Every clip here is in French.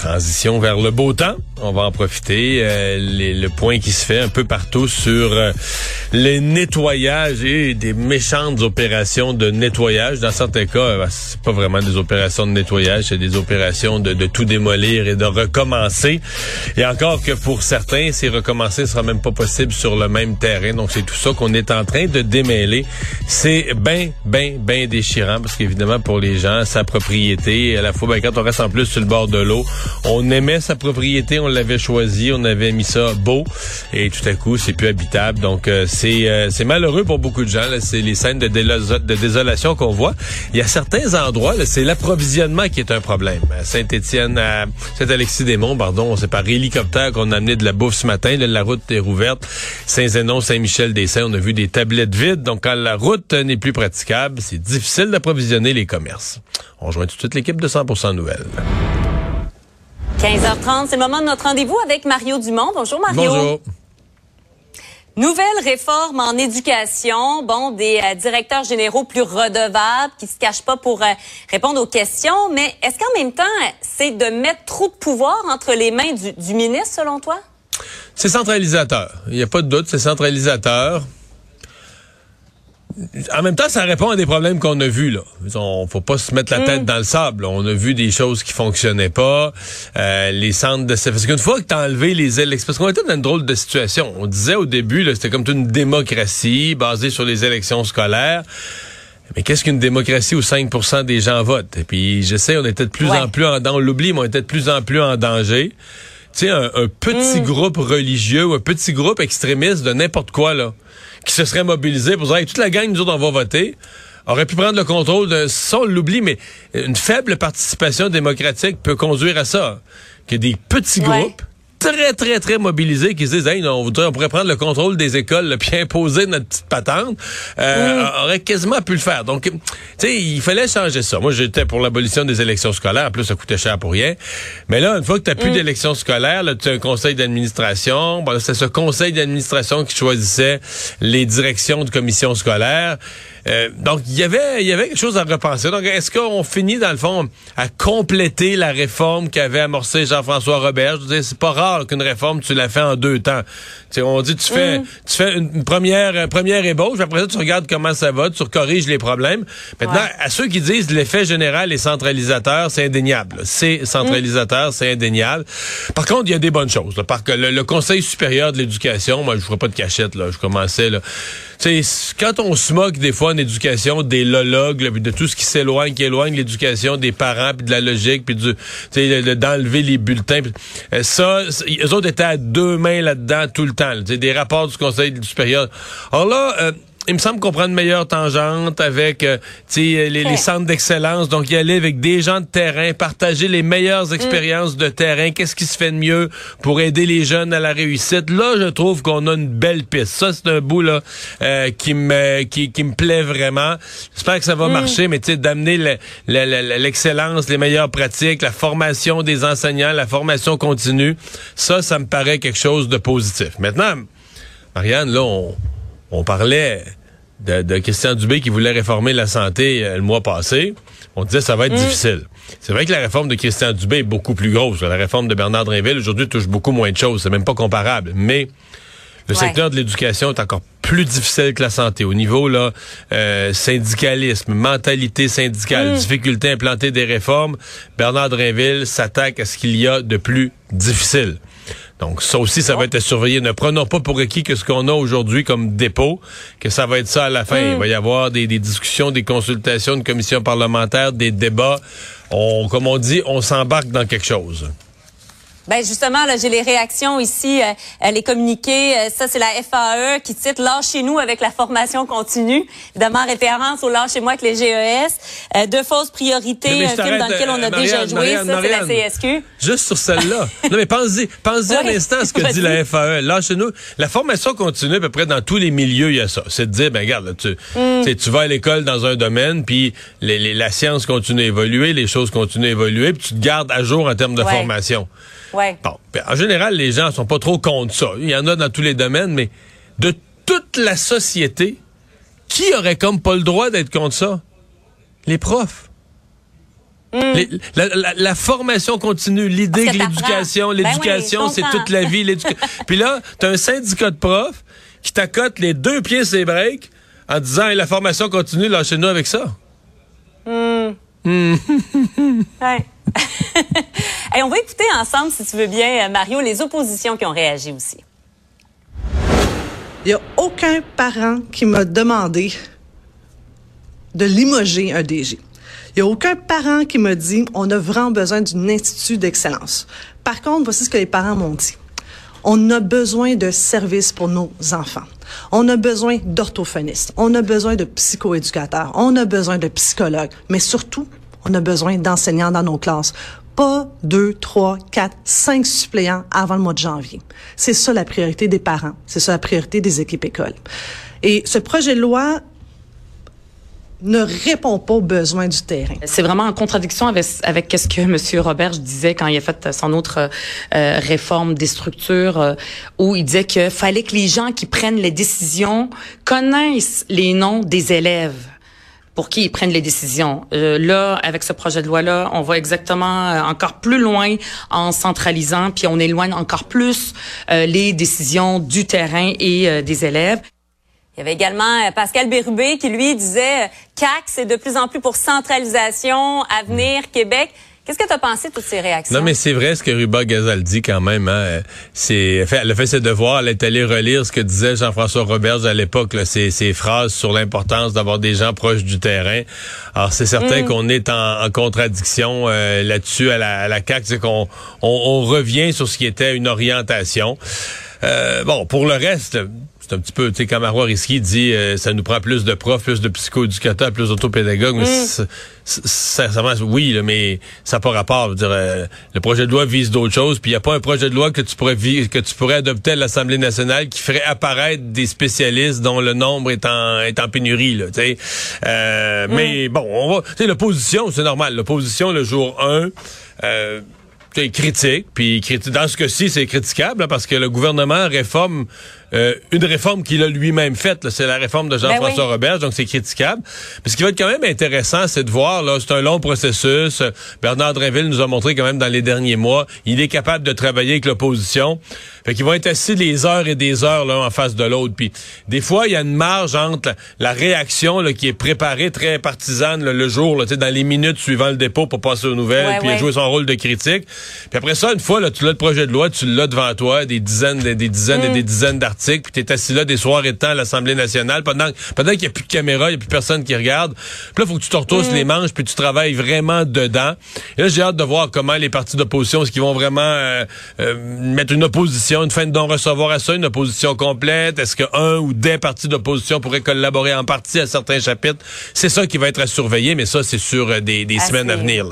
transition vers le beau temps. On va en profiter. Euh, le point qui se fait un peu partout sur euh, les nettoyages et des méchantes opérations de nettoyage. Dans certains cas, euh, c'est pas vraiment des opérations de nettoyage, c'est des opérations de, de, tout démolir et de recommencer. Et encore que pour certains, ces recommencer sera même pas possible sur le même terrain. Donc c'est tout ça qu'on est en train de démêler. C'est bien, bien, bien déchirant parce qu'évidemment pour les gens, sa propriété, à la fois ben, quand on reste en plus sur le bord de l'eau, on aimait sa propriété, on l'avait choisi, on avait mis ça beau et tout à coup c'est plus habitable. Donc euh, c'est euh, c'est malheureux pour beaucoup de gens. C'est les scènes de, de désolation qu'on voit. Il y a certains endroits, c'est l'approvisionnement qui est un problème. À Saint-Étienne, à Saint-Alexis-des-Monts, pardon, c'est par hélicoptère qu'on a amené de la bouffe ce matin. Là, la route est rouverte. Saint-Zénon, Saint-Michel-des-Saints, on a vu des tablettes vides. Donc quand la route n'est plus praticable, c'est difficile d'approvisionner les commerces. On rejoint tout de suite l'équipe de 100% Nouvelles. 15h30, c'est le moment de notre rendez-vous avec Mario Dumont. Bonjour Mario. Bonjour. Nouvelle réforme en éducation, bon, des euh, directeurs généraux plus redevables, qui se cachent pas pour euh, répondre aux questions, mais est-ce qu'en même temps, c'est de mettre trop de pouvoir entre les mains du, du ministre, selon toi? C'est centralisateur. Il n'y a pas de doute, c'est centralisateur en même temps, ça répond à des problèmes qu'on a vus. Là. On faut pas se mettre la tête mm. dans le sable. On a vu des choses qui fonctionnaient pas. Euh, les centres de parce qu'une fois que tu as enlevé les élections, parce qu'on était dans une drôle de situation. On disait au début, c'était comme une démocratie basée sur les élections scolaires. Mais qu'est-ce qu'une démocratie où 5% des gens votent? Et puis, je sais, on était de plus en plus en danger. On l'oublie, mais on était de plus en plus en danger. Tu sais, un, petit mm. groupe religieux ou un petit groupe extrémiste de n'importe quoi, là qui se serait mobilisé pour dire toute la gang, nous autres, on va voter aurait pu prendre le contrôle de, ça on l'oublie, mais une faible participation démocratique peut conduire à ça. Que des petits groupes très, très, très mobilisés qui se disent, hey, on, voudrait, on pourrait prendre le contrôle des écoles, puis imposer notre petite patente, euh, aurait quasiment pu le faire. Donc, tu sais, il fallait changer ça. Moi, j'étais pour l'abolition des élections scolaires. En plus, ça coûtait cher pour rien. Mais là, une fois que tu n'as plus mm. d'élections scolaires, tu as un conseil d'administration. Bon, c'est ce conseil d'administration qui choisissait les directions de commissions scolaires. Euh, donc, il y avait, il y avait quelque chose à repenser. Donc, est-ce qu'on finit, dans le fond, à compléter la réforme qu'avait amorcée Jean-François Robert? Je veux dire, c'est pas rare qu'une réforme, tu la fais en deux temps. sais, on dit, tu fais, mm. tu fais une première, première ébauche, après ça, tu regardes comment ça va, tu corriges les problèmes. Maintenant, à ceux qui disent l'effet général est centralisateur, c'est indéniable. C'est centralisateur, c'est indéniable. Par contre, il y a des bonnes choses. Parce que le, Conseil supérieur de l'éducation, moi, je ferai pas de cachette, là. Je commençais, là. Quand on se moque des fois en éducation des lologues, de tout ce qui s'éloigne, qui éloigne l'éducation des parents, puis de la logique, puis du, d'enlever les bulletins. Euh, ça, eux autres étaient à deux mains là-dedans tout le temps. des rapports du Conseil supérieur. Alors là, euh, il me semble qu'on prend une meilleure tangente avec euh, les, les, centres d'excellence. Donc, y aller avec des gens de terrain, partager les meilleures mm. expériences de terrain. Qu'est-ce qui se fait de mieux pour aider les jeunes à la réussite? Là, je trouve qu'on a une belle piste. Ça, c'est un bout là euh, qui me qui, qui me plaît vraiment. J'espère que ça va mm. marcher, mais d'amener l'excellence, les meilleures pratiques, la formation des enseignants, la formation continue, ça, ça me paraît quelque chose de positif. Maintenant, Marianne, là, on, on parlait de, Christian Dubé qui voulait réformer la santé euh, le mois passé. On disait ça va être mm. difficile. C'est vrai que la réforme de Christian Dubé est beaucoup plus grosse. La réforme de Bernard Drinville aujourd'hui touche beaucoup moins de choses. C'est même pas comparable. Mais le secteur de l'éducation est encore plus difficile que la santé. Au niveau là, euh, syndicalisme, mentalité syndicale, mm. difficulté à implanter des réformes, Bernard Drinville s'attaque à ce qu'il y a de plus difficile. Donc ça aussi, ça va être surveillé. Ne prenons pas pour acquis que ce qu'on a aujourd'hui comme dépôt, que ça va être ça à la fin. Il va y avoir des, discussions, des consultations, une commission parlementaire, des débats. On, comme on dit, on s'embarque dans quelque chose. Ben justement, là, j'ai les réactions ici, euh, les communiqués. Euh, ça, c'est la FAE qui cite Lâchez-nous avec la formation continue. Évidemment, référence au Lâchez-moi avec les GES. Euh, deux fausses priorités, un film dans lequel on a déjà joué. ça, c'est la CSQ. Juste sur celle-là. non, mais pensez-y. Pensez un instant à ce que dit la FAE. Lâchez-nous. La formation continue, à peu près dans tous les milieux, il y a ça. C'est de dire, ben regarde, tu, mm. tu vas à l'école dans un domaine, puis les, la science continue à évoluer, les choses continuent à évoluer, puis tu te gardes à jour en termes de formation. Ouais. Bon, ben, en général, les gens sont pas trop contre ça. Il y en a dans tous les domaines, mais de toute la société, qui aurait comme pas le droit d'être contre ça? Les profs. Hmm. la, formation continue, l'idée que l'éducation, ben l'éducation, c'est toute la vie. Puis là, tu as un syndicat de profs qui t'accote les deux pieds ses breaks en disant la formation continue, lâchez-nous avec ça. Hmm. Hmm. on va écouter ensemble, si tu veux bien, Mario, les oppositions qui ont réagi aussi. Il n'y a aucun parent qui m'a demandé de limoger un DG. Il n'y a aucun parent qui m'a dit on a vraiment besoin d'un institut d'excellence. Par contre, voici ce que les parents m'ont dit. On a besoin de services pour nos enfants. On a besoin d'orthophonistes. On a besoin de psychoéducateurs. On a besoin de psychologues. Mais surtout, on a besoin d'enseignants dans nos classes. Pas deux, trois, quatre, cinq suppléants avant le mois de janvier. C'est ça la priorité des parents. C'est ça la priorité des équipes écoles. Et ce projet de loi ne répond pas aux besoins du terrain. C'est vraiment en contradiction avec, avec ce que M. Robert disait quand il a fait son autre euh, réforme des structures, euh, où il disait qu'il fallait que les gens qui prennent les décisions connaissent les noms des élèves pour qui ils prennent les décisions. Euh, là, avec ce projet de loi-là, on va exactement euh, encore plus loin en centralisant, puis on éloigne encore plus euh, les décisions du terrain et des élèves. Il y avait également Pascal Bérubé qui, lui, disait CAC, c'est de plus en plus pour centralisation, avenir, Québec. Qu'est-ce que tu as pensé de toutes ces réactions? Non, mais c'est vrai ce que Ruba Gazal dit quand même. Hein. C'est, elle a fait ses devoirs, elle est allée relire ce que disait Jean-François Roberge à l'époque, ses, ses phrases sur l'importance d'avoir des gens proches du terrain. Alors, c'est certain mm. qu'on est en, contradiction euh, là-dessus à la, à la CAQ, c'est qu'on on, revient sur ce qui était une orientation. Euh, bon, pour le reste, c'est un petit peu, tu sais, comme Marois Risky dit, euh, ça nous prend plus de profs, plus de psychoéducateurs, plus d'autopédagogues. Mais mm. sincèrement, oui, mais ça n'a pas rapport. dire, euh, le projet de loi vise d'autres choses, puis il n'y a pas un projet de loi que tu pourrais que tu pourrais adopter à l'Assemblée nationale qui ferait apparaître des spécialistes dont le nombre est en, est en pénurie. Là, euh, mm. Mais bon, on va. Tu sais, l'opposition, c'est normal. L'opposition, le jour 1, euh, critique, puis dans ce cas-ci, c'est critiquable parce que le gouvernement réforme euh, une réforme qu'il a lui-même faite. C'est la réforme de Jean-François ben Robert, donc c'est critiquable. Mais ce qui va être quand même intéressant, c'est de voir, là, c'est un long processus. Bernard Drinville nous a montré quand même dans les derniers mois, il est capable de travailler avec l'opposition. Fait qu'ils vont être assis des heures et des heures l'un en face de l'autre. Puis des fois, il y a une marge entre la, réaction là, qui est préparée très partisane le jour, là, dans les minutes suivant le dépôt pour passer aux nouvelles, puis jouer son rôle de critique. Puis après ça, une fois, là, tu l'as le projet de loi, tu l'as devant toi, des dizaines, des, dizaines et des mm. dizaines d'articles puis t'es assis là des soirs et de temps à l'Assemblée nationale, pendant, pendant qu'il n'y a plus de caméra, il n'y a plus personne qui regarde. Puis là, faut que tu te retournes les manches, puis tu travailles vraiment dedans. Et là, j'ai hâte de voir comment les partis d'opposition, est-ce qu'ils vont vraiment euh, euh, mettre une opposition, une fin de non-recevoir à ça, une opposition complète? Est-ce qu'un ou des partis d'opposition pourraient collaborer en partie à certains chapitres? C'est ça qui va être à surveiller, mais ça, c'est sur euh, des, semaines à venir.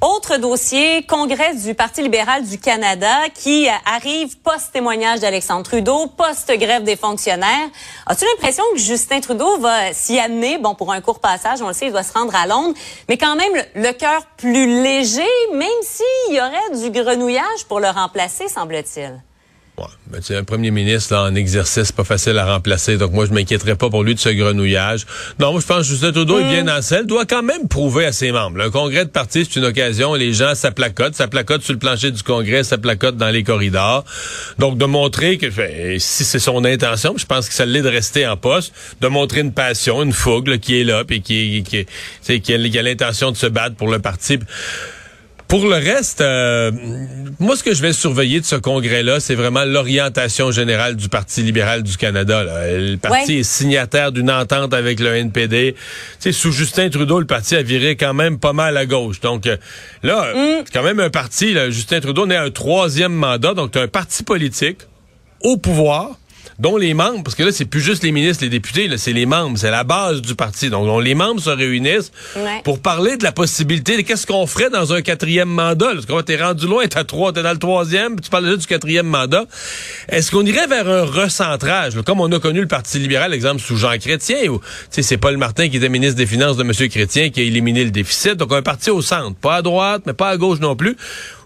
Autre dossier, Congrès du Parti libéral du Canada qui arrive post-témoignage d'Alexandre Trudeau, post-grève des fonctionnaires. As-tu l'impression que Justin Trudeau va s'y amener, bon, pour un court passage, on le sait, il doit se rendre à Londres, mais quand même le, cœur plus léger, même s'il y aurait du grenouillage pour le remplacer, semble-t-il? Ouais, ben, tu un premier ministre en exercice, pas facile à remplacer. Donc moi, je m'inquiéterais pas pour lui de ce grenouillage. Non, moi, je pense que Justin Trudeau est bien mm. dans celle. Doit quand même prouver à ses membres. Un congrès de parti, c'est une occasion. Les gens, ça placote. Ça placote sur le plancher du congrès, ça placote dans les corridors. Donc de montrer que ben, si c'est son intention, je pense que ça l'est de rester en poste, de montrer une passion, une fougue qui est là, puis qui, qui, qui, qui a, a l'intention de se battre pour le parti Pour le reste, euh, moi, ce que je vais surveiller de ce congrès-là, c'est vraiment l'orientation générale du Parti libéral du Canada. Le parti est signataire d'une entente avec le NPD. Tu sous Justin Trudeau, le parti a viré quand même pas mal à gauche. Donc euh, là, mm. c'est quand même un parti. Là, Justin Trudeau n'est un troisième mandat, donc tu un parti politique au pouvoir dont les membres, parce que là, c'est plus juste les ministres, les députés, là, c'est les membres, c'est la base du parti. Donc, les membres se réunissent pour parler de la possibilité de qu'est-ce qu'on ferait dans un quatrième mandat. Parce que t'es rendu loin, t'es à trois, t'es dans le troisième, tu parles déjà du quatrième mandat. Est-ce qu'on irait vers un recentrage, comme on a connu le Parti libéral, exemple, sous Jean Chrétien, ou, c'est Paul Martin qui était ministre des Finances de M. Chrétien qui a éliminé le déficit. Donc, un parti au centre, pas à droite, mais pas à gauche non plus.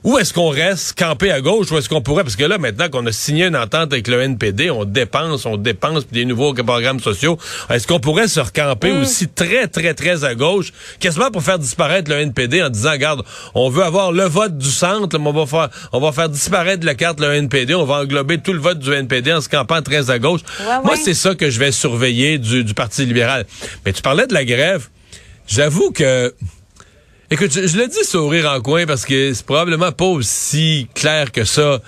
Ou est-ce qu'on reste? Campé à gauche ou est-ce qu'on pourrait, parce que là, maintenant qu'on a signé une entente avec le NPD, on dépense, on dépense des nouveaux programmes sociaux, est-ce qu'on pourrait se recamper mm. aussi très, très, très à gauche, quasiment pour faire disparaître le NPD en disant, regarde, on veut avoir le vote du centre, mais on va faire, on va faire disparaître la carte le NPD, on va englober tout le vote du NPD en se campant très à gauche. Moi, c'est ça que je vais surveiller du, du Parti libéral. Mais tu parlais de la grève. J'avoue que Écoute, je, le dis sourire en coin parce que c'est probablement pas aussi clair que ça.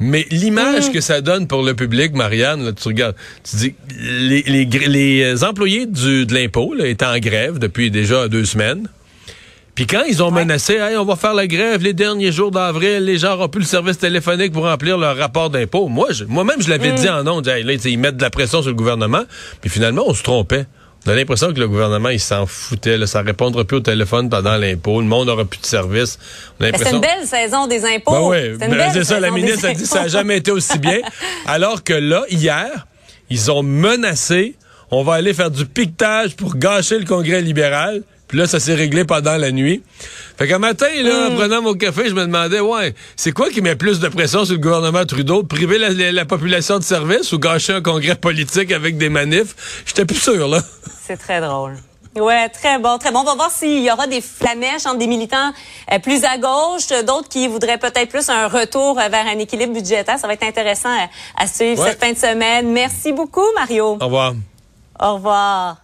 Mais l'image mm. que ça donne pour le public, Marianne, là, tu regardes, tu dis, les, les, les employés du, de l'impôt étaient en grève depuis déjà deux semaines. Puis quand ils ont menacé, hey, on va faire la grève les derniers jours d'avril, les gens n'auront plus le service téléphonique pour remplir leur rapport d'impôt. Moi, moi-même, je l'avais mm. dit en nom, là, ils mettent de la pression sur le gouvernement. Puis finalement, on se trompait. On a l'impression que le gouvernement, il s'en foutait. Là, ça répondra plus au téléphone pendant l'impôt. Le monde n'aura plus de service. C'est une belle saison des impôts. Ben oui, ben, c'est ça. La ministre a dit que ça n'a jamais été aussi bien. Alors que là, hier, ils ont menacé. On va aller faire du piquetage pour gâcher le Congrès libéral. Puis là, ça s'est réglé pendant la nuit. Fait qu'un matin, là, en mm. prenant mon café, je me demandais, ouais, c'est quoi qui met plus de pression sur le gouvernement Trudeau? Priver la, population de service ou gâcher un congrès politique avec des manifs? J'étais plus sûr, là. C'est très drôle. Ouais, très bon, très bon. On va voir s'il y aura des flamèches entre des militants euh, plus à gauche, d'autres qui voudraient peut-être plus un retour vers un équilibre budgétaire. Ça va être intéressant à, suivre cette fin de semaine. Merci beaucoup, Mario. Au revoir. Au revoir.